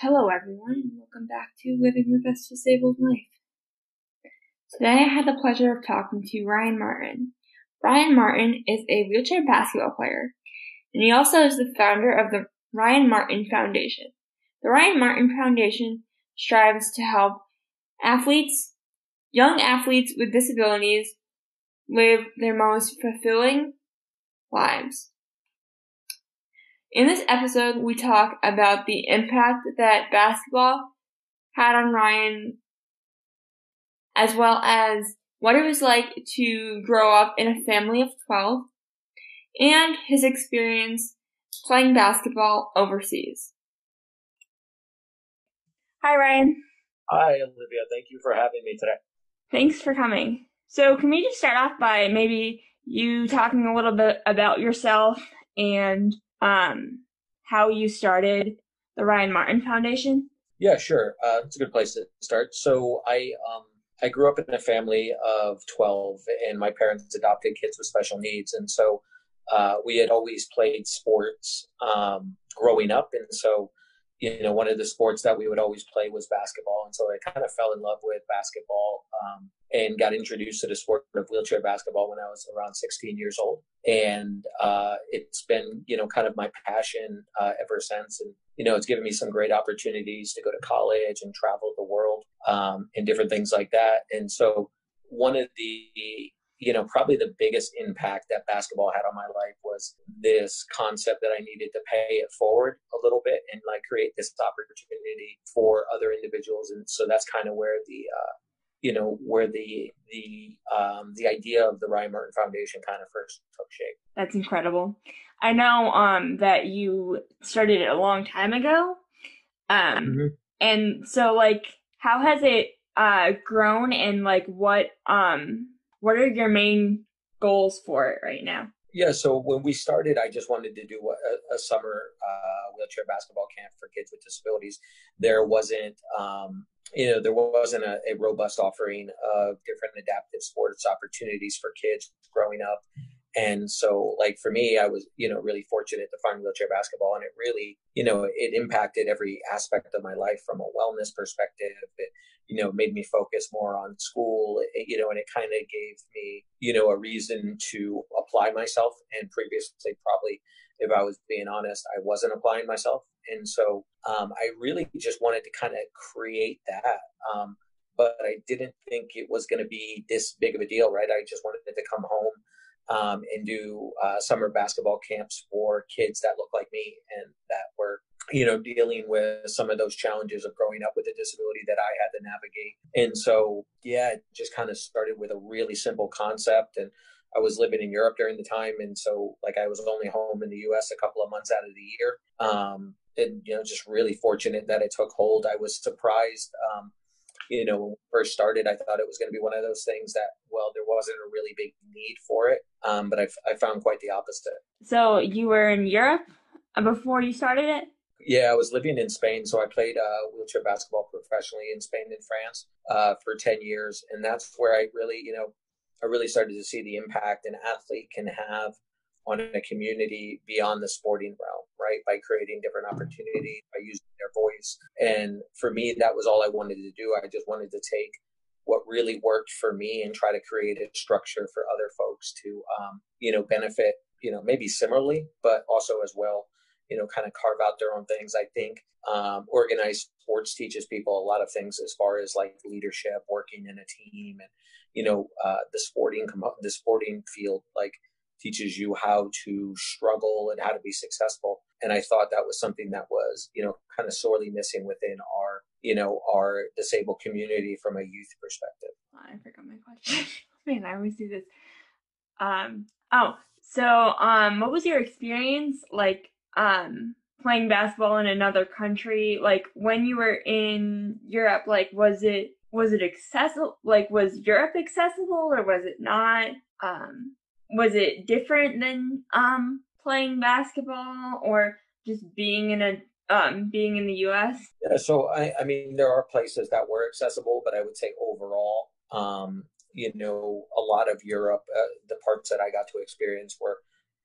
Hello, everyone, and welcome back to Living the Best Disabled Life. Today I had the pleasure of talking to Ryan Martin. Ryan Martin is a wheelchair basketball player, and he also is the founder of the Ryan Martin Foundation. The Ryan Martin Foundation strives to help athletes, young athletes with disabilities, live their most fulfilling lives. In this episode, we talk about the impact that basketball had on Ryan, as well as what it was like to grow up in a family of 12, and his experience playing basketball overseas. Hi, Ryan. Hi, Olivia. Thank you for having me today. Thanks for coming. So, can we just start off by maybe you talking a little bit about yourself and um, how you started the Ryan Martin Foundation? Yeah, sure. Uh, it's a good place to start. So I um, I grew up in a family of twelve, and my parents adopted kids with special needs, and so uh, we had always played sports um, growing up, and so you know one of the sports that we would always play was basketball, and so I kind of fell in love with basketball um, and got introduced to the sport of wheelchair basketball when I was around 16 years old. And uh, it's been, you know, kind of my passion uh, ever since. And, you know, it's given me some great opportunities to go to college and travel the world um, and different things like that. And so one of the you know, probably the biggest impact that basketball had on my life was this concept that I needed to pay it forward a little bit and like create this opportunity for other individuals. And so that's kind of where the, uh, you know where the the um, the idea of the Ryan Martin Foundation kind of first took shape. That's incredible. I know um, that you started it a long time ago, um, mm-hmm. and so like, how has it uh, grown, and like, what um, what are your main goals for it right now? Yeah, so when we started, I just wanted to do a, a summer uh, wheelchair basketball camp for kids with disabilities. There wasn't um, you know, there wasn't a, a, robust offering of different adaptive sports opportunities for kids growing up. And so, like for me, I was, you know, really fortunate to find wheelchair basketball, and it really, you know, it impacted every aspect of my life from a wellness perspective. It, you know, made me focus more on school, you know, and it kind of gave me, you know, a reason to apply myself. And previously, probably, if I was being honest, I wasn't applying myself. And so um, I really just wanted to kind of create that. Um, but I didn't think it was going to be this big of a deal, right? I just wanted to come home um, and do uh, summer basketball camps for kids that look like me and that were, you know, dealing with some of those challenges of growing up with a disability that I had to navigate. And so, yeah, it just kind of started with a really simple concept and I was living in Europe during the time, and so like I was only home in the U.S. a couple of months out of the year. Um, and you know, just really fortunate that it took hold. I was surprised. Um, you know, when we first started, I thought it was going to be one of those things that, well, there wasn't a really big need for it. Um, but I, I found quite the opposite. So you were in Europe before you started it? Yeah, I was living in Spain, so I played uh, wheelchair basketball professionally in Spain and France uh, for ten years, and that's where I really, you know, I really started to see the impact an athlete can have on a community beyond the sporting realm, right? By creating different opportunities, by using their voice. And for me, that was all I wanted to do. I just wanted to take what really worked for me and try to create a structure for other folks to, um, you know, benefit, you know, maybe similarly, but also as well, you know, kind of carve out their own things. I think um, organized sports teaches people a lot of things as far as like leadership, working in a team, and you know, uh, the sporting the sporting field like teaches you how to struggle and how to be successful. And I thought that was something that was, you know, kind of sorely missing within our, you know, our disabled community from a youth perspective. I forgot my question. Man, I always do this. Um, oh, so um, what was your experience like um playing basketball in another country? Like when you were in Europe, like was it was it accessible? Like was Europe accessible or was it not? Um, was it different than um playing basketball or just being in a um being in the US? Yeah, so I I mean there are places that were accessible, but I would say overall um you know a lot of Europe uh, the parts that I got to experience were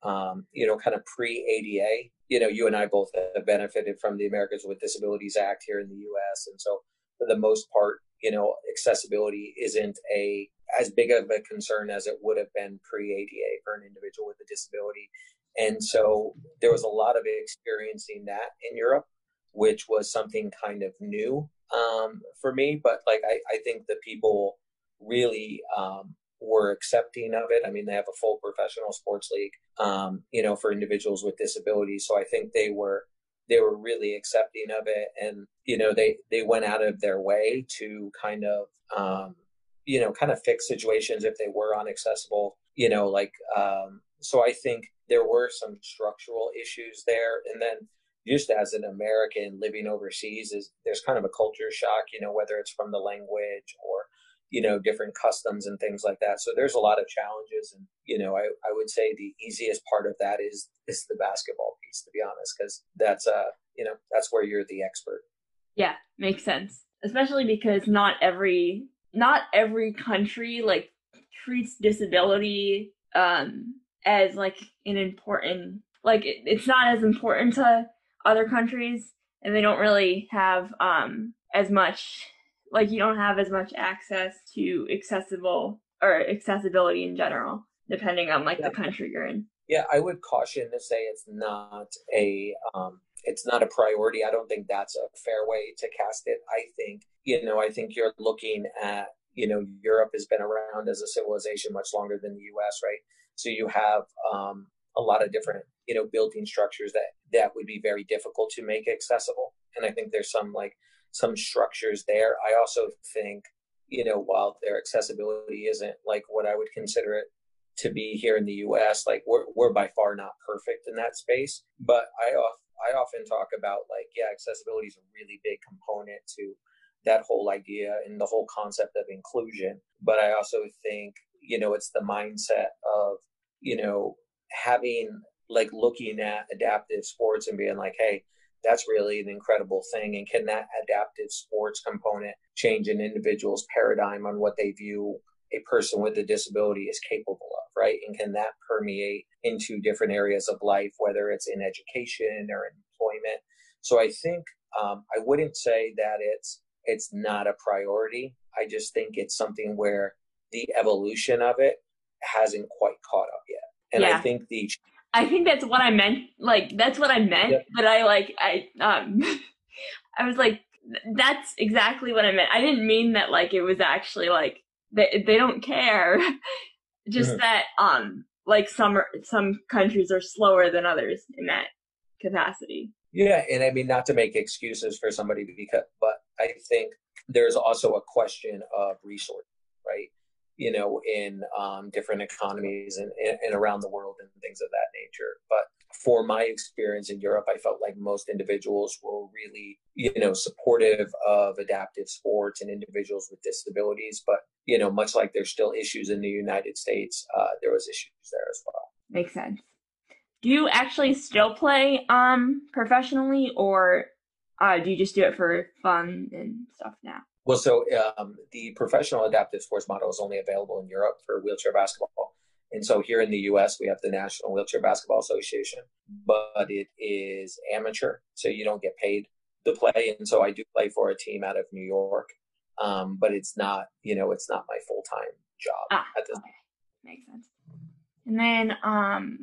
um, you know, kind of pre ADA. You know, you and I both have benefited from the Americans with Disabilities Act here in the U.S., and so for the most part, you know, accessibility isn't a as big of a concern as it would have been pre ADA for an individual with a disability. And so there was a lot of experiencing that in Europe, which was something kind of new um, for me. But like, I, I think the people really um, were accepting of it. I mean, they have a full professional sports league, um, you know, for individuals with disabilities. So I think they were they were really accepting of it, and you know, they they went out of their way to kind of um, you know kind of fix situations if they were inaccessible. You know, like um, so. I think there were some structural issues there, and then just as an American living overseas, is there's kind of a culture shock. You know, whether it's from the language or you know different customs and things like that so there's a lot of challenges and you know i, I would say the easiest part of that is is the basketball piece to be honest because that's uh you know that's where you're the expert yeah makes sense especially because not every not every country like treats disability um as like an important like it, it's not as important to other countries and they don't really have um as much like you don't have as much access to accessible or accessibility in general, depending on like yeah. the country you're in. Yeah, I would caution to say it's not a um, it's not a priority. I don't think that's a fair way to cast it. I think you know I think you're looking at you know Europe has been around as a civilization much longer than the U.S. Right, so you have um, a lot of different you know building structures that that would be very difficult to make accessible, and I think there's some like some structures there. I also think, you know, while their accessibility isn't like what I would consider it to be here in the US, like we're, we're by far not perfect in that space. But I, I often mm-hmm. talk about like, yeah, accessibility is a really big component to that whole idea and the whole concept of inclusion. But I also think, you know, it's the mindset of, you know, having like looking at adaptive sports and being like, hey, that's really an incredible thing. And can that adaptive sports component change an individual's paradigm on what they view a person with a disability is capable of, right? And can that permeate into different areas of life, whether it's in education or in employment? So I think um, I wouldn't say that it's it's not a priority. I just think it's something where the evolution of it hasn't quite caught up yet. And yeah. I think the I think that's what I meant. Like that's what I meant. But I like I um I was like that's exactly what I meant. I didn't mean that like it was actually like they they don't care. Just that um like some some countries are slower than others in that capacity. Yeah, and I mean not to make excuses for somebody because but I think there's also a question of resource, right? you know, in um, different economies and, and around the world and things of that nature. But for my experience in Europe, I felt like most individuals were really, you know, supportive of adaptive sports and individuals with disabilities. But, you know, much like there's still issues in the United States, uh, there was issues there as well. Makes sense. Do you actually still play um, professionally or uh, do you just do it for fun and stuff now? Well, so um, the professional adaptive sports model is only available in Europe for wheelchair basketball. And so here in the US, we have the National Wheelchair Basketball Association, but it is amateur, so you don't get paid to play. And so I do play for a team out of New York, um, but it's not, you know, it's not my full time job ah, at this. Okay. Makes sense. And then, um,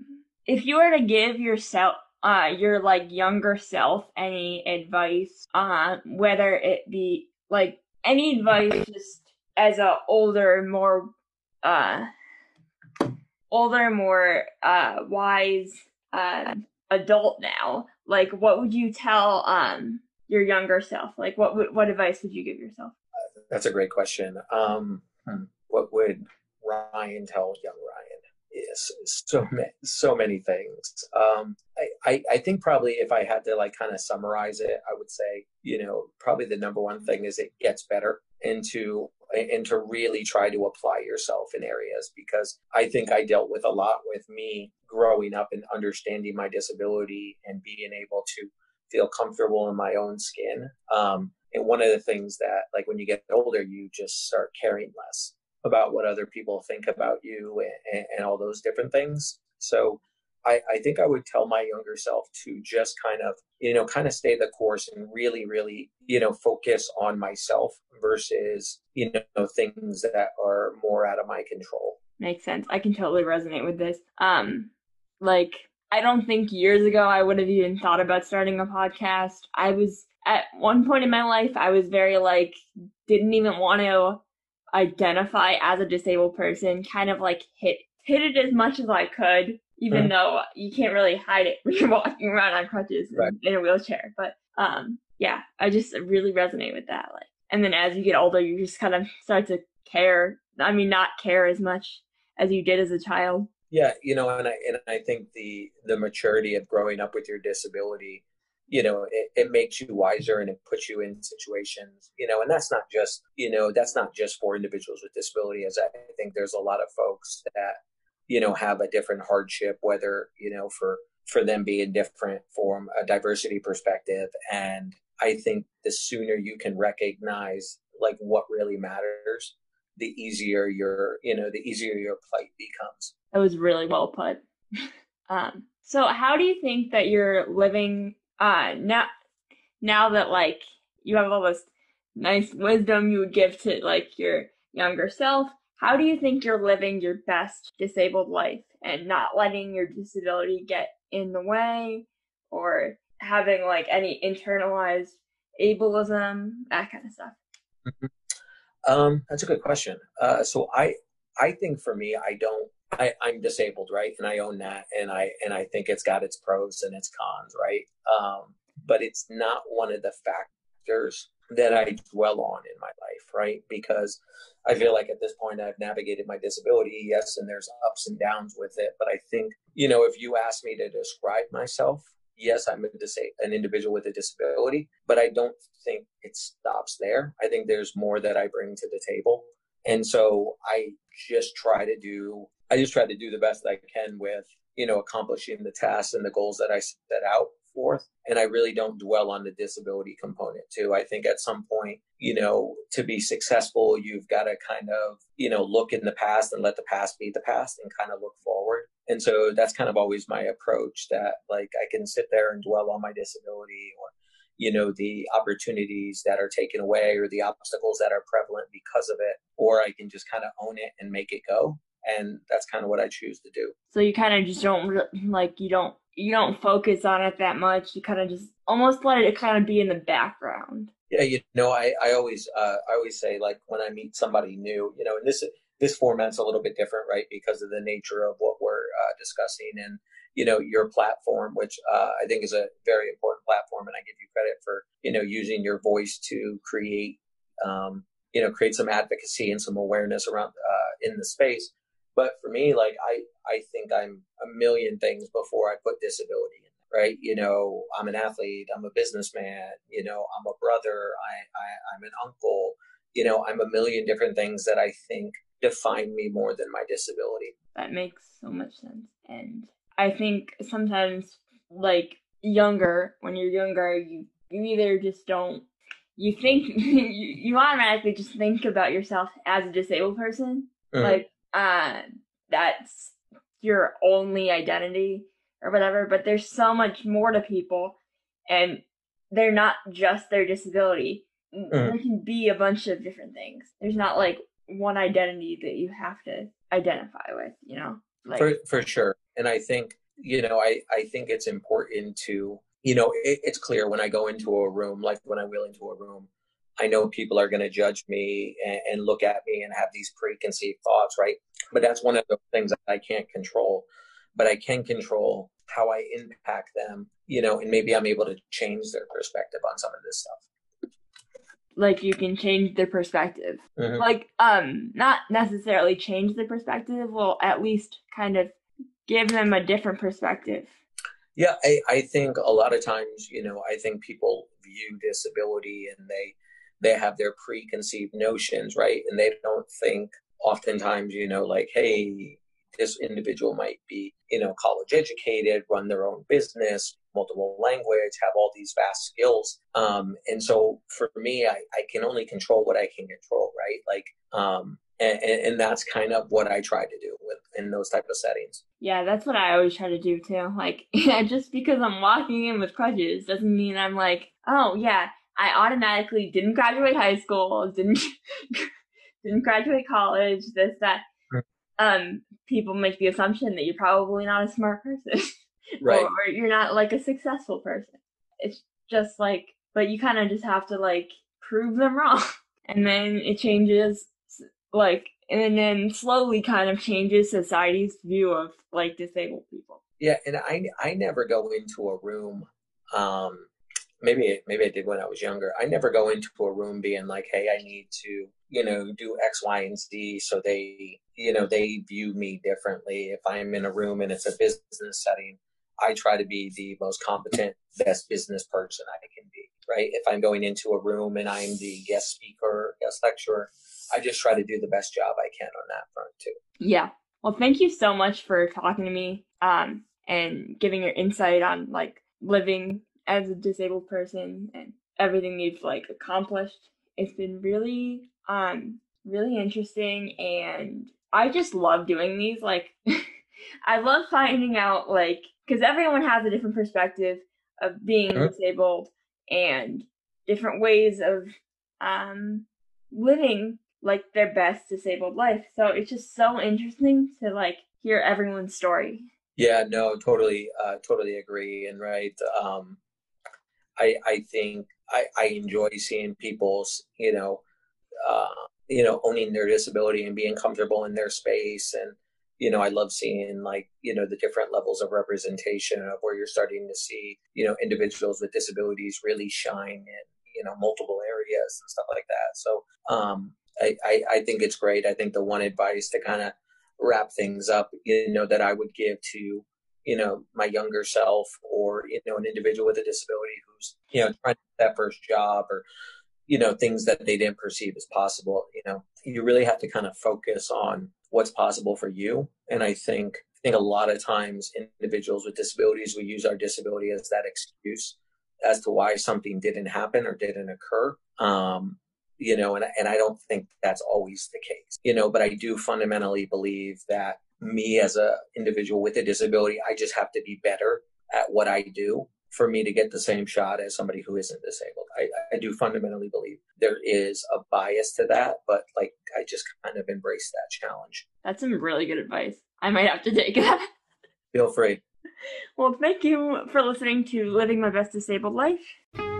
if you were to give yourself, uh, your like younger self any advice, uh, whether it be like any advice just as a older, more uh older, more uh wise uh adult now? Like what would you tell um your younger self? Like what what advice would you give yourself? That's a great question. Um hmm, what would Ryan tell young Ryan? Yes, so many, so many things. Um, I, I, I think probably if I had to like kind of summarize it, I would say, you know, probably the number one thing is it gets better and to and to really try to apply yourself in areas because I think I dealt with a lot with me growing up and understanding my disability and being able to feel comfortable in my own skin. Um, and one of the things that, like, when you get older, you just start caring less about what other people think about you and, and all those different things. So I, I think I would tell my younger self to just kind of, you know, kind of stay the course and really, really, you know, focus on myself versus, you know, things that are more out of my control. Makes sense. I can totally resonate with this. Um, like, I don't think years ago I would have even thought about starting a podcast. I was at one point in my life, I was very like, didn't even want to identify as a disabled person, kind of like hit hit it as much as I could, even mm-hmm. though you can't really hide it when you're walking around on crutches right. in a wheelchair. But um, yeah, I just really resonate with that. Like, and then as you get older, you just kind of start to care. I mean, not care as much as you did as a child. Yeah, you know, and I and I think the the maturity of growing up with your disability you know it, it, makes you wiser and it puts you in situations you know and that's not just you know that's not just for individuals with disability as i think there's a lot of folks that you know have a different hardship whether you know for for them being different from a diversity perspective. And i think the sooner you can recognize like what really matters the easier your you know the easier your plight becomes. That was really well put. Um so how do you think that you're living uh now now that like you have all this nice wisdom you would give to like your younger self how do you think you're living your best disabled life and not letting your disability get in the way or having like any internalized ableism that kind of stuff mm-hmm. um that's a good question uh so i i think for me i don't I, I'm disabled, right? And I own that, and I and I think it's got its pros and its cons, right? Um, but it's not one of the factors that I dwell on in my life, right? Because I feel like at this point I've navigated my disability, yes, and there's ups and downs with it. But I think, you know, if you ask me to describe myself, yes, I'm a dis- an individual with a disability, but I don't think it stops there. I think there's more that I bring to the table. And so I just try to do I just try to do the best I can with, you know, accomplishing the tasks and the goals that I set out forth. And I really don't dwell on the disability component too. I think at some point, you know, to be successful, you've got to kind of, you know, look in the past and let the past be the past and kind of look forward. And so that's kind of always my approach that like I can sit there and dwell on my disability or you know the opportunities that are taken away or the obstacles that are prevalent because of it or i can just kind of own it and make it go and that's kind of what I choose to do. So you kind of just don't like you don't you don't focus on it that much. You kind of just almost let it kind of be in the background. Yeah, you know, I I always uh, I always say like when I meet somebody new, you know, and this this format's a little bit different, right, because of the nature of what we're uh, discussing and you know your platform, which uh, I think is a very important platform, and I give you credit for you know using your voice to create um, you know create some advocacy and some awareness around uh, in the space but for me, like I, I think I'm a million things before I put disability in, right? You know, I'm an athlete, I'm a businessman, you know, I'm a brother, I, I I'm an uncle, you know, I'm a million different things that I think define me more than my disability. That makes so much sense. And I think sometimes like younger, when you're younger, you, you either just don't you think you, you automatically just think about yourself as a disabled person. Mm-hmm. Like uh, that's your only identity or whatever, but there's so much more to people and they're not just their disability. Mm. There can be a bunch of different things. There's not like one identity that you have to identify with, you know? Like, for, for sure. And I think, you know, I, I think it's important to, you know, it, it's clear when I go into a room, like when I wheel into a room, I know people are going to judge me and, and, look at me and have these preconceived thoughts, right? But that's one of the things that I can't control. But I can control how I impact them, you know, and maybe I'm able to change their perspective on some of this stuff. Like you can change their perspective. Mm-hmm. Like, um, not necessarily change the perspective, well, at least kind of give them a different perspective. Yeah, I, I think a lot of times, you know, I think people view disability and they they have their preconceived notions, right? And they don't think oftentimes, you know, like, hey, this individual might be, you know, college educated, run their own business, multiple language, have all these vast skills. Um, and so for me, I, I can only control what I can control, right? Like, um, and, and that's kind of what I try to do with in those type of settings. Yeah, that's what I always try to do too. Like, yeah, just because I'm walking in with crutches doesn't mean I'm like, oh yeah, I automatically didn't graduate high school, didn't didn't graduate college, this that. Um, people make the assumption that you're probably not a smart person, right? or, or you're not like a successful person. It's just like, but you kind of just have to like prove them wrong, and then it changes like and then slowly kind of changes society's view of like disabled people. Yeah, and I I never go into a room um maybe maybe I did when I was younger. I never go into a room being like, "Hey, I need to, you know, do X, Y, and Z," so they, you know, they view me differently. If I'm in a room and it's a business setting, I try to be the most competent, best business person I can be. Right? If I'm going into a room and I'm the guest speaker, guest lecturer, I just try to do the best job I can on that front too. Yeah. Well, thank you so much for talking to me um, and giving your insight on like living as a disabled person and everything you've like accomplished. It's been really um really interesting and I just love doing these like I love finding out like cuz everyone has a different perspective of being disabled and different ways of um living like their best disabled life. So it's just so interesting to like hear everyone's story. Yeah, no, totally, uh, totally agree. And right, um, I I think I, I enjoy seeing people's you know, uh, you know, owning their disability and being comfortable in their space and you know, I love seeing like, you know, the different levels of representation of where you're starting to see, you know, individuals with disabilities really shine in, you know, multiple areas and stuff like that. So, um, I, I, I think it's great. I think the one advice to kind of wrap things up, you know, that I would give to, you know, my younger self or, you know, an individual with a disability who's, you know, trying to get that first job or, you know, things that they didn't perceive as possible, you know, you really have to kind of focus on what's possible for you. And I think, I think a lot of times individuals with disabilities, we use our disability as that excuse as to why something didn't happen or didn't occur. Um, you know, and, and I don't think that's always the case, you know, but I do fundamentally believe that me as a individual with a disability, I just have to be better at what I do for me to get the same shot as somebody who isn't disabled. I, I do fundamentally believe there is a bias to that, but like I just kind of embrace that challenge. That's some really good advice. I might have to take that. Feel free. Well, thank you for listening to Living My Best Disabled Life.